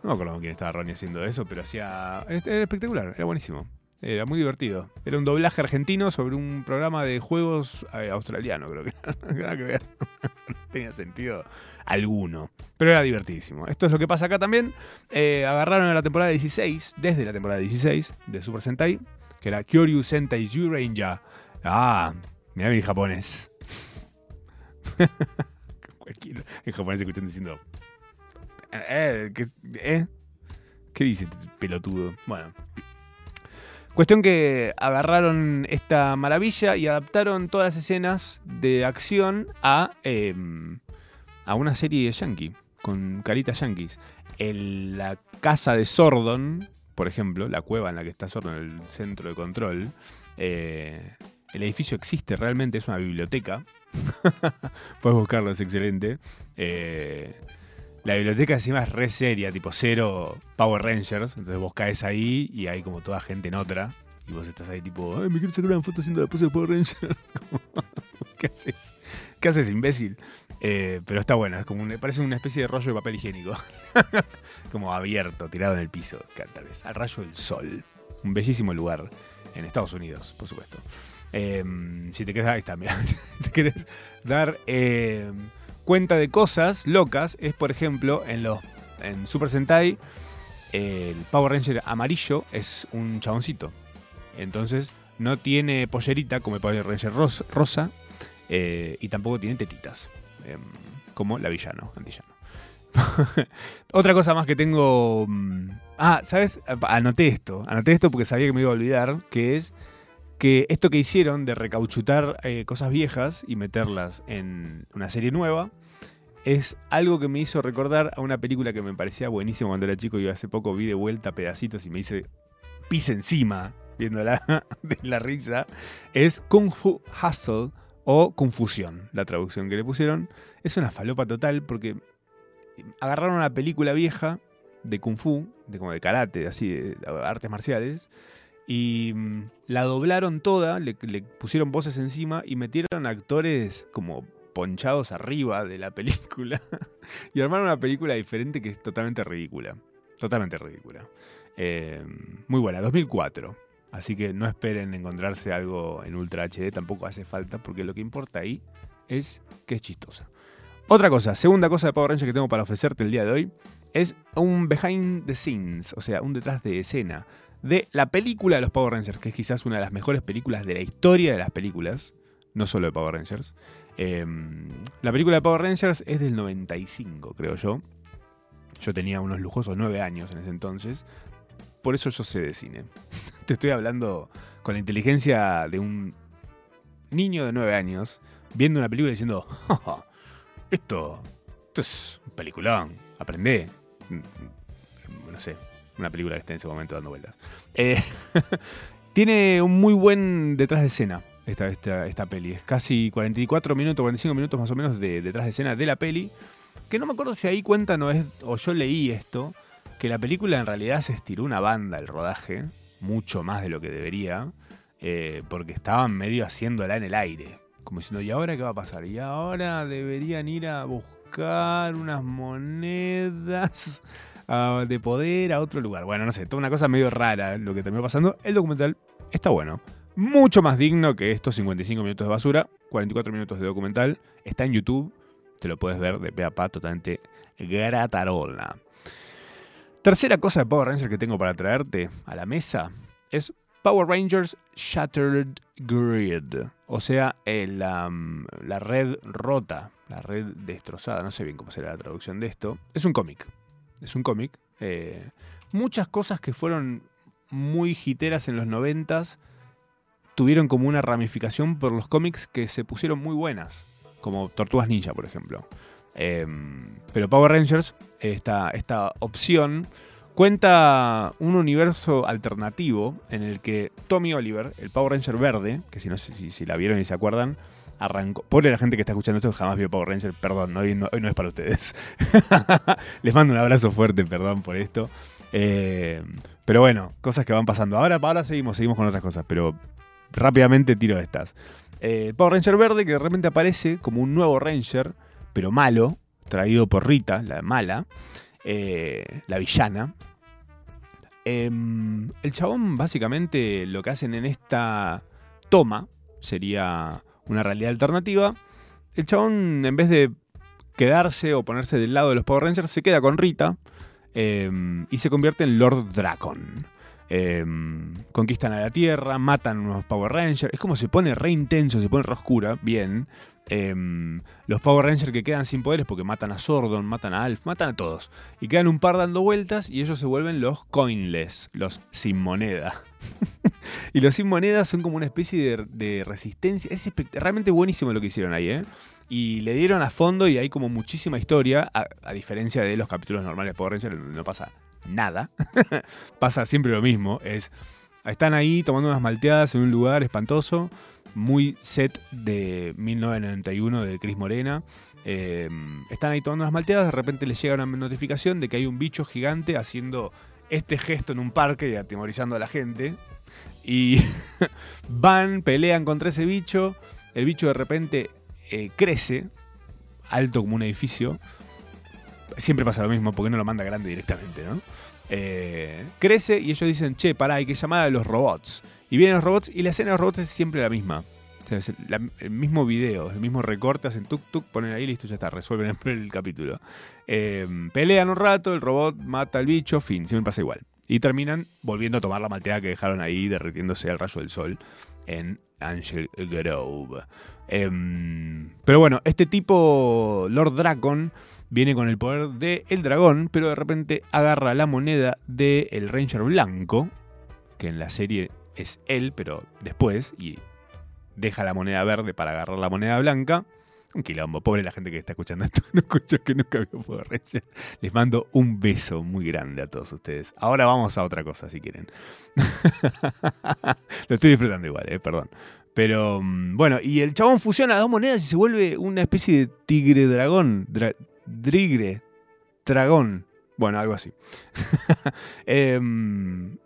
No me acuerdo con quién estaba Ronnie haciendo eso, pero hacía. Era espectacular, era buenísimo. Era muy divertido. Era un doblaje argentino sobre un programa de juegos eh, australiano, creo que. No tenía sentido alguno. Pero era divertidísimo. Esto es lo que pasa acá también. Eh, agarraron a la temporada 16, desde la temporada 16 de Super Sentai, que era Kyoryu Sentai Zyuranger. Ah, mirá mi japonés. En japonés escuchando diciendo. Eh, ¿qué, eh? ¿Qué dice este pelotudo? Bueno. Cuestión que agarraron esta maravilla y adaptaron todas las escenas de acción a, eh, a una serie de yankee. con caritas yanquis. El- la casa de Sordon, por ejemplo, la cueva en la que está Sordon, el centro de control, eh, el edificio existe realmente, es una biblioteca. Puedes buscarlo, es excelente. Eh, la biblioteca encima es re seria, tipo cero Power Rangers. Entonces vos caes ahí y hay como toda gente en otra. Y vos estás ahí tipo, ay, me quiero sacar una foto haciendo la pose de Power Rangers. ¿Qué haces? ¿Qué haces, imbécil? Eh, pero está bueno, es como parece una especie de rollo de papel higiénico. como abierto, tirado en el piso, tal vez, al rayo del sol. Un bellísimo lugar en Estados Unidos, por supuesto. Eh, si te está, mira, si te dar eh, cuenta de cosas locas, es por ejemplo en los en Super Sentai, el Power Ranger amarillo es un chaboncito. Entonces no tiene pollerita como el Power Ranger ros- rosa eh, y tampoco tiene tetitas, em, como la villano, antillano. Otra cosa más que tengo... mm, Ah, ¿sabes? Anoté esto. Anoté esto porque sabía que me iba a olvidar, que es que esto que hicieron de recauchutar eh, cosas viejas y meterlas en una serie nueva es algo que me hizo recordar a una película que me parecía buenísima cuando era chico y hace poco vi de vuelta pedacitos y me hice pis encima viéndola de la risa. Es Kung Fu Hustle o Confusión, la traducción que le pusieron. Es una falopa total porque agarraron una película vieja de Kung Fu, de como de karate, así, de, de artes marciales, y mm, la doblaron toda, le, pusieron voces encima y metieron actores como ponchados arriba de la película y armaron una película diferente que es totalmente ridícula. Totalmente ridícula. Eh, muy buena, 2004. Así que no esperen encontrarse algo en Ultra HD, tampoco hace falta, porque lo que importa ahí es que es chistosa. Otra cosa, segunda cosa de Power Rangers que tengo para ofrecerte el día de hoy, es un behind the scenes, o sea, un detrás de escena de la película de los Power Rangers, que es quizás una de las mejores películas de la historia de las películas, no solo de Power Rangers. Eh, la película de Power Rangers es del 95, creo yo. Yo tenía unos lujosos 9 años en ese entonces. Por eso yo sé de cine. Te estoy hablando con la inteligencia de un niño de 9 años viendo una película y diciendo, "Ja, ja, esto, esto es un peliculón, aprendé. Mm, No sé, una película que está en ese momento dando vueltas. Eh, tiene un muy buen detrás de escena esta, esta, esta peli. Es casi 44 minutos, 45 minutos más o menos de detrás de escena de la peli. Que no me acuerdo si ahí cuentan o, es, o yo leí esto, que la película en realidad se estiró una banda el rodaje, mucho más de lo que debería, eh, porque estaban medio haciéndola en el aire. Como diciendo, ¿y ahora qué va a pasar? Y ahora deberían ir a buscar unas monedas de poder a otro lugar. Bueno, no sé, toda una cosa medio rara lo que terminó pasando. El documental está bueno. Mucho más digno que estos 55 minutos de basura. 44 minutos de documental. Está en YouTube. Te lo puedes ver de pe pa totalmente gratarola. Tercera cosa de Power Rangers que tengo para traerte a la mesa es Power Rangers Shattered Grid. O sea, el, um, la red rota, la red destrozada. No sé bien cómo será la traducción de esto. Es un cómic. Es un cómic. Eh, muchas cosas que fueron muy hiteras en los noventas tuvieron como una ramificación por los cómics que se pusieron muy buenas. Como Tortugas Ninja, por ejemplo. Eh, pero Power Rangers, esta, esta opción, cuenta un universo alternativo en el que Tommy Oliver, el Power Ranger verde, que si, no, si, si la vieron y se acuerdan, arrancó. Pobre la gente que está escuchando esto que jamás vio Power Ranger, perdón, hoy no, es para ustedes. Les mando un abrazo fuerte, perdón por esto. Eh, pero bueno, cosas que van pasando. Ahora, ahora seguimos, seguimos con otras cosas, pero rápidamente tiro estas. Eh, Power Ranger verde que de repente aparece como un nuevo Ranger, pero malo, traído por Rita, la mala, eh, la villana. Em, el chabón básicamente lo que hacen en esta toma sería una realidad alternativa. El chabón en vez de quedarse o ponerse del lado de los Power Rangers se queda con Rita em, y se convierte en Lord Dracon. Em, conquistan a la Tierra, matan unos Power Rangers. Es como se pone re intenso, se pone re oscura. Bien. Em, los Power Rangers que quedan sin poderes porque matan a Sordon, matan a Alf, matan a todos. Y quedan un par dando vueltas y ellos se vuelven los coinless, los sin moneda. y los sin moneda son como una especie de, resistencia. Es realmente buenísimo lo que hicieron ahí, ¿eh? Y le dieron a fondo y hay como muchísima historia, a, diferencia de los capítulos normales de Power Rangers, no pasa nada. pasa siempre lo mismo. Es, están ahí tomando unas malteadas en un lugar espantoso, muy set de 1991 de Cris Morena. Eh, están ahí tomando unas malteadas, de repente les llega una notificación de que hay un bicho gigante haciendo este gesto en un parque y atemorizando a la gente. Y van, pelean contra ese bicho. El bicho de repente eh, crece, alto como un edificio. Siempre pasa lo mismo, porque no lo manda grande directamente, ¿no? Eh, crece y ellos dicen, che, pará, hay que llamar a los robots. Y vienen los robots y la escena de los robots es siempre la misma. El mismo video, el mismo recorte, hacen tuk tuk, ponen ahí, listo, ya está, resuelven el, capítulo. Eh, pelean un rato, el robot mata al bicho, fin, siempre pasa igual. Y terminan volviendo a tomar la malteada que dejaron ahí, derritiéndose al rayo del sol en Angel Grove. Em, pero bueno, este tipo, Lord Dracon, viene con el poder del el dragón, pero de repente agarra la moneda del Ranger blanco, que en la serie es él, pero después, y deja la moneda verde para agarrar la moneda blanca. Un quilombo, pobre la gente que está escuchando esto, no escucho que nunca vio Power Ranger. Les mando un beso muy grande a todos ustedes. Ahora vamos a otra cosa si quieren. Lo estoy disfrutando igual, eh, perdón. Pero mm, bueno, y el chabón fusiona dos monedas y se vuelve una especie de tigre dragón. Dra- drigre. Dragón. Bueno, algo así. Em,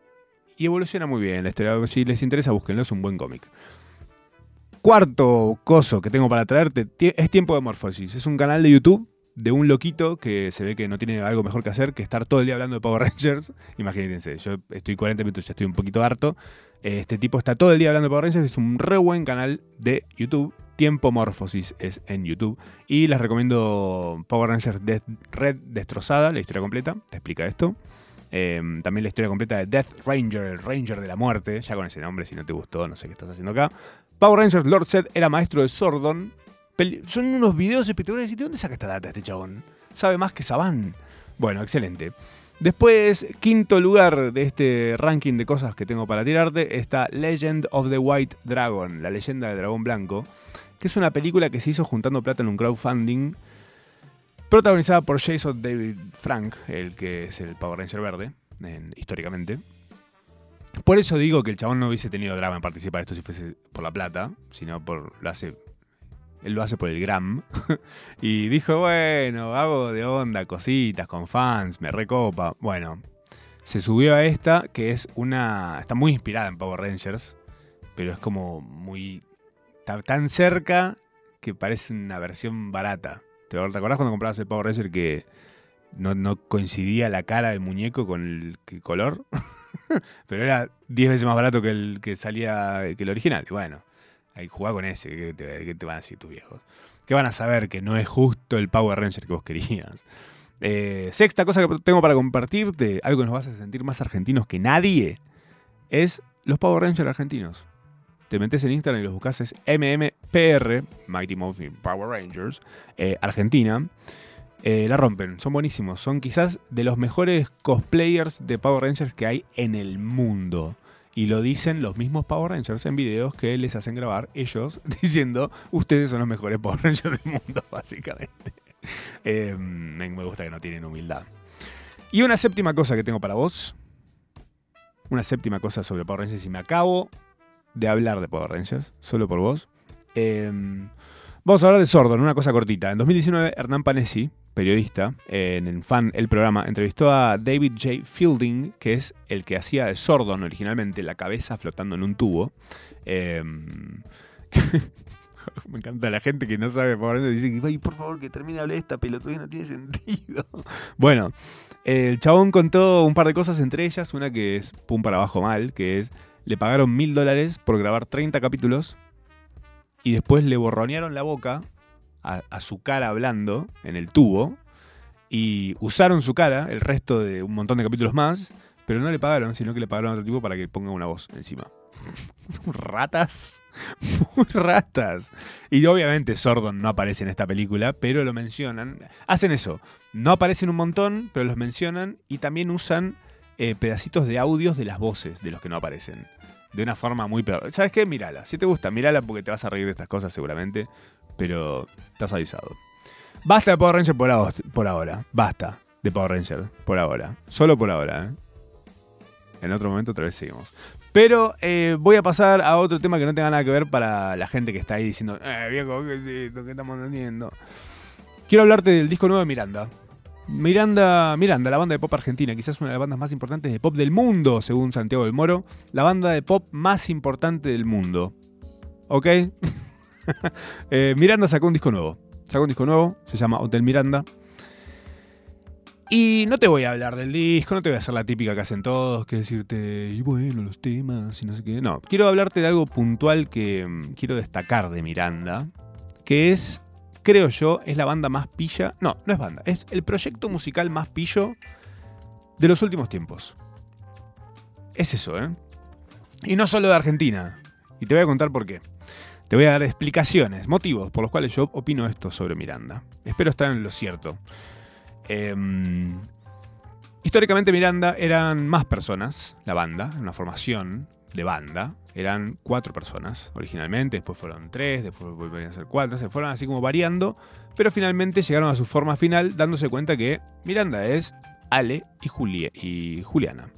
y evoluciona muy bien la historia. Si les interesa, búsquenlo, es un buen cómic. Cuarto coso que tengo para traerte es Tiempo de Morfosis. Es un canal de YouTube de un loquito que se ve que no tiene algo mejor que hacer que estar todo el día hablando de Power Rangers. Imagínense, yo estoy 40 minutos, ya estoy un poquito harto. Este tipo está todo el día hablando de Power Rangers. Es un re buen canal de YouTube. Tiempo Morfosis es en YouTube. Y les recomiendo Power Rangers Red Destrozada, la historia completa. Te explica esto. Eh, también la historia completa de Death Ranger, el Ranger de la Muerte. Ya con ese nombre, si no te gustó, no sé qué estás haciendo acá. Power Rangers Lord Zed era maestro de Sordon. Son unos videos espectaculares. ¿Y de dónde saca esta data este chabón? Sabe más que Saban. Bueno, excelente. Después, quinto lugar de este ranking de cosas que tengo para tirarte, está Legend of the White Dragon, la leyenda del dragón blanco, que es una película que se hizo juntando plata en un crowdfunding, protagonizada por Jason David Frank, el que es el Power Ranger verde, en- históricamente. Por eso digo que el chabón no hubiese tenido drama en participar de esto si fuese por la plata, sino por lo hace él lo hace por el gram. y dijo, bueno, hago de onda cositas con fans, me recopa. Bueno, se subió a esta, que es una. Está muy inspirada en Power Rangers, pero es como muy. Está tan cerca que parece una versión barata. ¿Te acordás cuando comprabas el Power Ranger que no, coincidía la cara del muñeco con el color? pero era 10 veces más barato que el que salía que el original. Y bueno, que jugar con ese. ¿Qué te, qué te van a decir tus viejos? ¿Qué van a saber que no es justo el Power Ranger que vos querías? Eh, sexta cosa que tengo para compartirte, algo que nos vas a sentir más argentinos que nadie, es los Power Rangers argentinos. Te metes en Instagram y los buscas, es MMPR, Mighty Morphin Power Rangers, eh, Argentina. Eh, la rompen, son buenísimos. Son quizás de los mejores cosplayers de Power Rangers que hay en el mundo. Y lo dicen los mismos Power Rangers en videos que les hacen grabar ellos diciendo, ustedes son los mejores Power Rangers del mundo, básicamente. Me me gusta que no tienen humildad. Y una séptima cosa que tengo para vos. Una séptima cosa sobre Power Rangers y me acabo de hablar de Power Rangers, solo por vos. Eh, vamos a hablar de Sordon, una cosa cortita. En 2019, Hernán Panesi, periodista, en el fan El Programa, entrevistó a David J. Fielding, que es el que hacía de Sordon originalmente, la cabeza flotando en un tubo. Eh, me encanta la gente que no sabe Power Rangers dice ay, por favor, que termine de hablar esta pelotudez, no tiene sentido. Bueno, el chabón contó un par de cosas, entre ellas una que es pum para abajo mal, que es, le pagaron mil dólares por grabar 30 capítulos y después le borronearon la boca a, su cara hablando en el tubo y usaron su cara el resto de un montón de capítulos más, pero no le pagaron, sino que le pagaron a otro tipo para que ponga una voz encima. ratas, muy ratas. Y obviamente Sordon no aparece en esta película, pero lo mencionan. Hacen eso, no aparecen un montón, pero los mencionan y también usan eh, pedacitos de audios de las voces de los que no aparecen. De una forma muy peor. ¿Sabes qué? Mírala. Si te gusta, mírala porque te vas a reír de estas cosas seguramente. pero estás avisado. Basta de Power Ranger por ahora. Basta de Power Ranger por ahora. Solo por ahora, ¿eh? En otro momento otra vez seguimos. Pero eh, voy a pasar a otro tema que no tenga nada que ver para la gente que está ahí diciendo, eh, viejo, ¿qué es esto? ¿Qué estamos haciendo? Quiero hablarte del disco nuevo de Miranda. Miranda, Miranda, la banda de pop argentina, quizás una de las bandas más importantes de pop del mundo, según Santiago del Moro. La banda de pop más importante del mundo. ¿Ok? Eh, Miranda sacó un disco nuevo. Sacó un disco nuevo, se llama Hotel Miranda. Y no te voy a hablar del disco, no te voy a hacer la típica que hacen todos, que decirte, y bueno, los temas y no sé qué. No, quiero hablarte de algo puntual que mm, quiero destacar de Miranda, que es, creo yo, es la banda más pilla. No, no es banda, es el proyecto musical más pillo de los últimos tiempos. Es eso, ¿eh? Y no solo de Argentina. Y te voy a contar por qué. Te voy a dar explicaciones, motivos por los cuales yo opino esto sobre Miranda. Espero estar en lo cierto. Em, históricamente Miranda eran más personas, la banda, una formación de banda. Eran cuatro personas originalmente, después fueron tres, después volvieron a ser cuatro, se fueron así como variando, pero finalmente llegaron a su forma final dándose cuenta que Miranda es Ale y, y Juliana.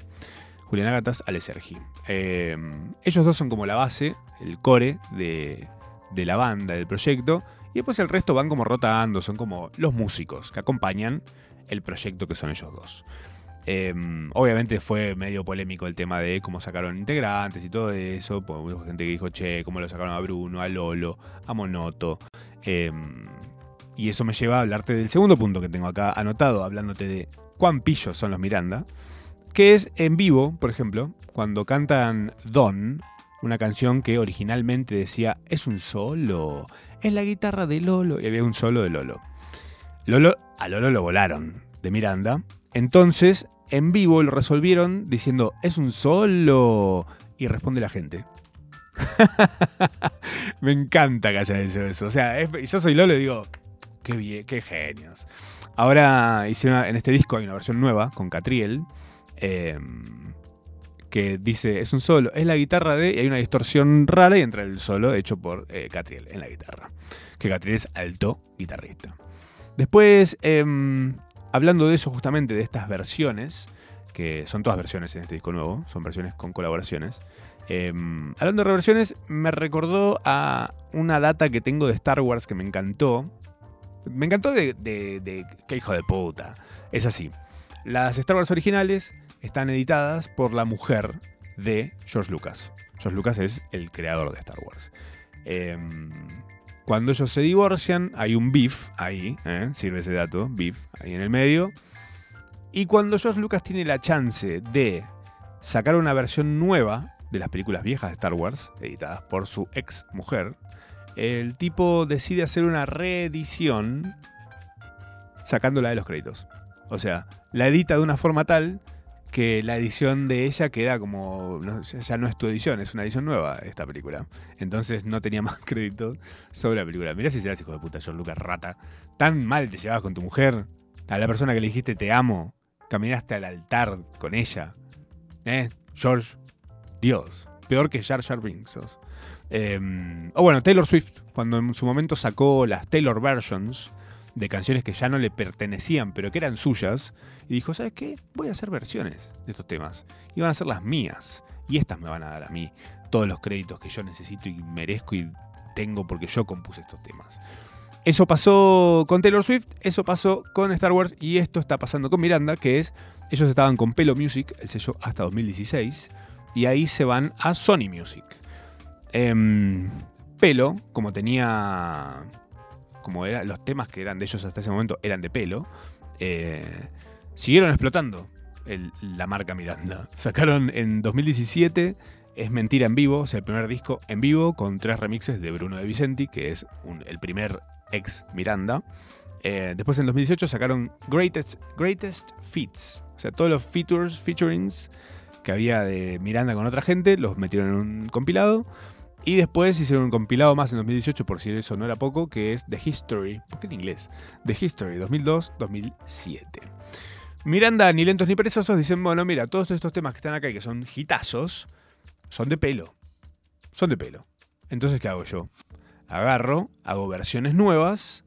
Juliana Gatas, Ale Sergi. Em, ellos dos son como la base, el core de, de la banda, del proyecto, y después el resto van como rotando, son como los músicos que acompañan el proyecto que son ellos dos. Eh, obviamente fue medio polémico el tema de cómo sacaron integrantes y todo eso. Pues hubo gente que dijo, che, cómo lo sacaron a Bruno, a Lolo, a Monoto. Eh, y eso me lleva a hablarte del segundo punto que tengo acá anotado, hablándote de cuán pillos son los Miranda. Que es en vivo, por ejemplo, cuando cantan Don, una canción que originalmente decía, es un solo, es la guitarra de Lolo, y había un solo de Lolo. Lolo, a Lolo lo volaron de Miranda. Entonces, en vivo lo resolvieron diciendo, es un solo. Y responde la gente. Me encanta que hayan hecho eso. O sea, es- yo soy Lolo y digo, qué bien, qué genios. Ahora hicieron en este disco hay una versión nueva con Catriel. eh, que dice, es un solo, es la guitarra de, y hay una distorsión rara y entra el solo hecho por eh, Catriel en la guitarra. Que Catriel es alto guitarrista. Después, em, hablando de eso justamente, de estas versiones, que son todas versiones en este disco nuevo, son versiones con colaboraciones. em, hablando de reversiones, me recordó a una data que tengo de Star Wars que me encantó. Me encantó de, de, qué hijo de puta. Es así. Las Star Wars originales están editadas por la mujer de George Lucas. George Lucas es el creador de Star Wars. Em, cuando ellos se divorcian, hay un beef ahí, ¿eh? sirve ese dato, beef ahí en el medio. Y cuando George Lucas tiene la chance de sacar una versión nueva de las películas viejas de Star Wars, editadas por su ex mujer, el tipo decide hacer una reedición sacándola de los créditos. O sea, la edita de una forma tal que la edición de ella queda como. ya no es tu edición, es una edición nueva esta película. Entonces no tenía más crédito sobre la película. Mirá si serás hijo de puta, George Lucas, rata. Tan mal te llevabas con tu mujer. A la persona que le dijiste te amo. Caminaste al altar con ella. ¿Eh? George, Dios. Peor que Jar Jar Binks. Eh, o bueno, Taylor Swift, cuando en su momento sacó las Taylor Versions de canciones que ya no le pertenecían, pero que eran suyas, y dijo, ¿sabes qué? Voy a hacer versiones de estos temas. Y van a ser las mías. Y estas me van a dar a mí todos los créditos que yo necesito y merezco y tengo porque yo compuse estos temas. Eso pasó con Taylor Swift, eso pasó con Star Wars y esto está pasando con Miranda, que es, ellos estaban con Pelo Music, el sello hasta 2016, y ahí se van a Sony Music. Em, Pelo, como tenía, como era, los temas que eran de ellos hasta ese momento eran de Pelo, eh, siguieron explotando el- la marca Miranda. Sacaron en 2017 Es Mentira en vivo, o sea, el primer disco en vivo con tres remixes de Bruno de Vicenti, que es el primer ex Miranda. Eh, después en 2018 sacaron Greatest, Greatest Feats, o sea, todos los features, featurings que había de Miranda con otra gente, los metieron en un compilado. Y después hicieron un compilado más en 2018, por si eso no era poco, que es The History. ¿Por qué en inglés? The History 2002-2007. Miranda, ni lentos ni perezosos, dicen, bueno, mira, todos estos temas que están acá y que son hitazos, son de pelo. Son de pelo. Entonces, ¿qué hago yo? agarro, hago versiones nuevas,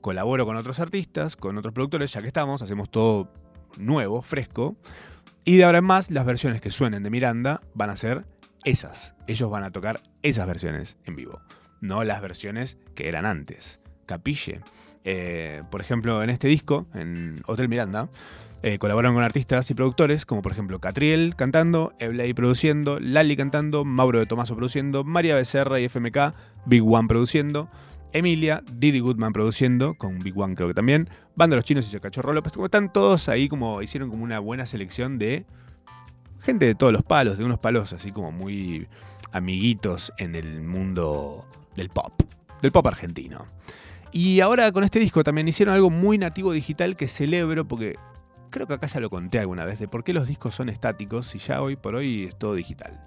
colaboro con otros artistas, con otros productores, ya que estamos, hacemos todo nuevo, fresco. Y de ahora en más, las versiones que suenen de Miranda van a ser esas. Ellos van a tocar esas versiones en vivo, no las versiones que eran antes. Capille. Eh, por ejemplo, en este disco, en Hotel Miranda, eh, colaboraron con artistas y productores, como por ejemplo Catriel cantando, Eblay produciendo, Lali cantando, Mauro de Tomaso produciendo, María Becerra y FMK, Big One produciendo, Emilia, Didi Goodman produciendo, con Big One creo que también, Banda Los Chinos y Cachorro López, como están todos ahí, como hicieron como una buena selección de gente de todos los palos, de unos palos así como muy amiguitos en el mundo del pop, del pop argentino. Y ahora con este disco también hicieron algo muy nativo digital que celebro porque creo que acá ya lo conté alguna vez de por qué los discos son estáticos y ya hoy por hoy es todo digital.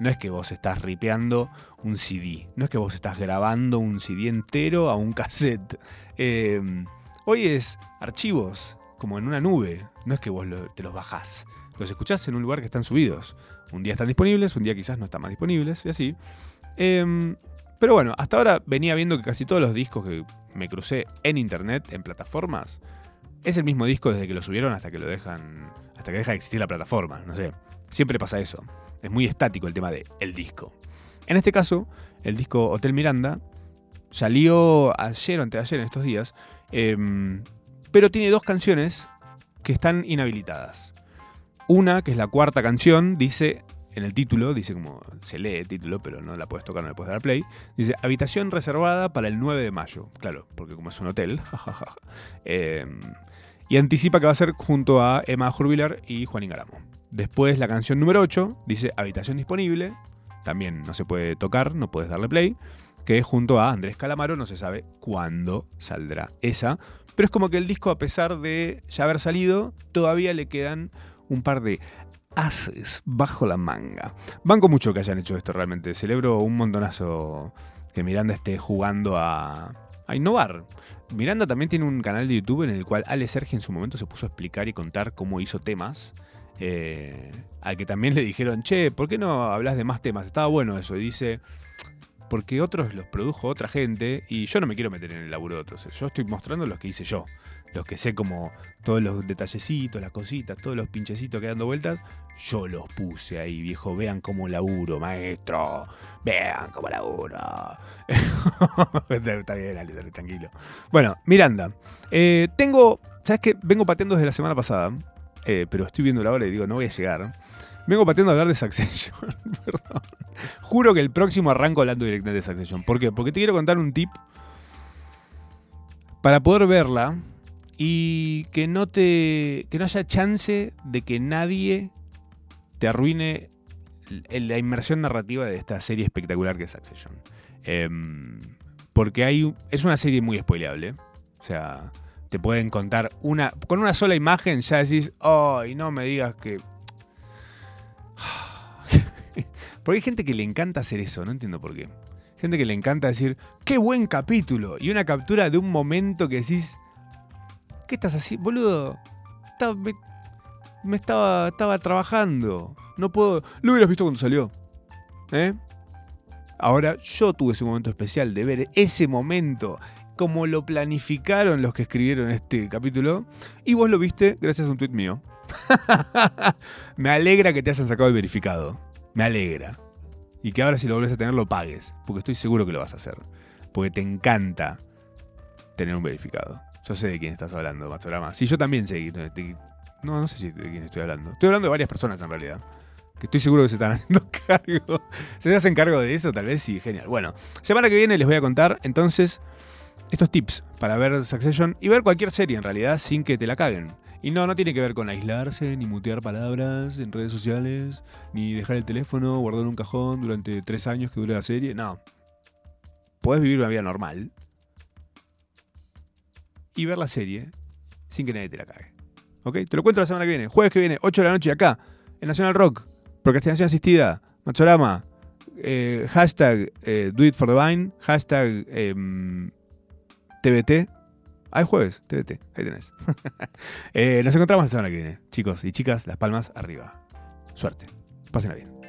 No es que vos estás ripeando un CD, no es que vos estás grabando un CD entero a un cassette. Eh, hoy es archivos, como en una nube, no es que vos lo- te los bajás. Los escuchás en un lugar que están subidos. Un día están disponibles, un día quizás no están más disponibles, y así. Em, pero bueno, hasta ahora venía viendo que casi todos los discos que me crucé en internet, en plataformas, es el mismo disco desde que lo subieron hasta que lo dejan. hasta que deja de existir la plataforma. No sé. Siempre pasa eso. Es muy estático el tema de el disco. En este caso, el disco Hotel Miranda salió ayer o anteayer en estos días. em, pero tiene dos canciones que están inhabilitadas. Una, que es la cuarta canción, dice en el título, dice como se lee el título, pero no la puedes tocar, no le puedes dar play. Dice habitación reservada para el 9 de mayo. Claro, porque como es un hotel. Em, y anticipa que va a ser junto a Emma Jurbilar y Juan Ingaramo. Después la canción número 8 dice habitación disponible. También no se puede tocar, no puedes darle play. Que es junto a Andrés Calamaro, no se sabe cuándo saldrá esa. Pero es como que el disco, a pesar de ya haber salido, todavía le quedan un par de haces bajo la manga. Banco mucho que hayan hecho esto realmente. Celebro un montonazo que Miranda esté jugando a, innovar. Miranda también tiene un canal de YouTube en el cual Ale Sergi en su momento se puso a explicar y contar cómo hizo temas. eh, al que también le dijeron, che, ¿por qué no hablas de más temas? Estaba bueno eso. Y dice, porque otros los produjo otra gente y yo no me quiero meter en el laburo de otros. Yo estoy mostrando los que hice yo. Los que sé como todos los detallecitos, las cositas, todos los pinchecitos que dando vueltas. Yo los puse ahí, viejo. Vean cómo laburo, maestro. Vean cómo laburo. Está bien, Ale, tranquilo. Bueno, Miranda. Eh, tengo. ¿Sabes qué? Vengo pateando desde la semana pasada. eh, pero estoy viendo la hora y digo, no voy a llegar. Vengo pateando a hablar de Succession. Perdón. Juro que el próximo arranco hablando directamente de Succession. ¿Por qué? Porque te quiero contar un tip para poder verla y que no te. que no haya chance de que nadie te arruine la inmersión narrativa de esta serie espectacular que es Succession. Em, porque hay, es una serie muy spoileable. O sea, te pueden contar una. Con una sola imagen ya decís, ay, no me digas que. Porque hay gente que le encanta hacer eso, no entiendo por qué. Gente que le encanta decir, qué buen capítulo. Y una captura de un momento que decís, ¿qué estás haciendo? Boludo, me estaba, estaba trabajando. No puedo... Lo hubieras visto cuando salió. ¿Eh? Ahora, yo tuve ese momento especial de ver ese momento, como lo planificaron los que escribieron este capítulo, y vos lo viste gracias a un tuit mío. Me alegra que te hayan sacado el verificado. Me alegra. Y que ahora si lo volvés a tener lo pagues. Porque estoy seguro que lo vas a hacer. Porque te encanta tener un verificado. Yo sé de quién estás hablando, Matsurama. Sí, yo también sé de de- No, no sé de quién estoy hablando. Estoy hablando de varias personas en realidad. Que estoy seguro que se están haciendo cargo. ¿Se hacen cargo de eso? Tal vez sí, genial. Bueno, semana que viene les voy a contar entonces estos tips para ver Succession y ver cualquier serie en realidad sin que te la caguen. Y no, no tiene que ver con aislarse, ni mutear palabras en redes sociales, ni dejar el teléfono guardado en un cajón durante tres años que dure la serie. No. Podés vivir una vida normal y ver la serie sin que nadie te la cague. ¿Ok? Te lo cuento la semana que viene. Jueves que viene, 8 de la noche acá, en Nacional Rock. Procrastinación asistida, Machorama, eh, hashtag eh, Do It For The Vine, hashtag TBT. Ah, es jueves, TBT, ahí tenés. Eh, nos encontramos la semana que viene. Chicos y chicas, las palmas arriba. Suerte. Pásenla bien.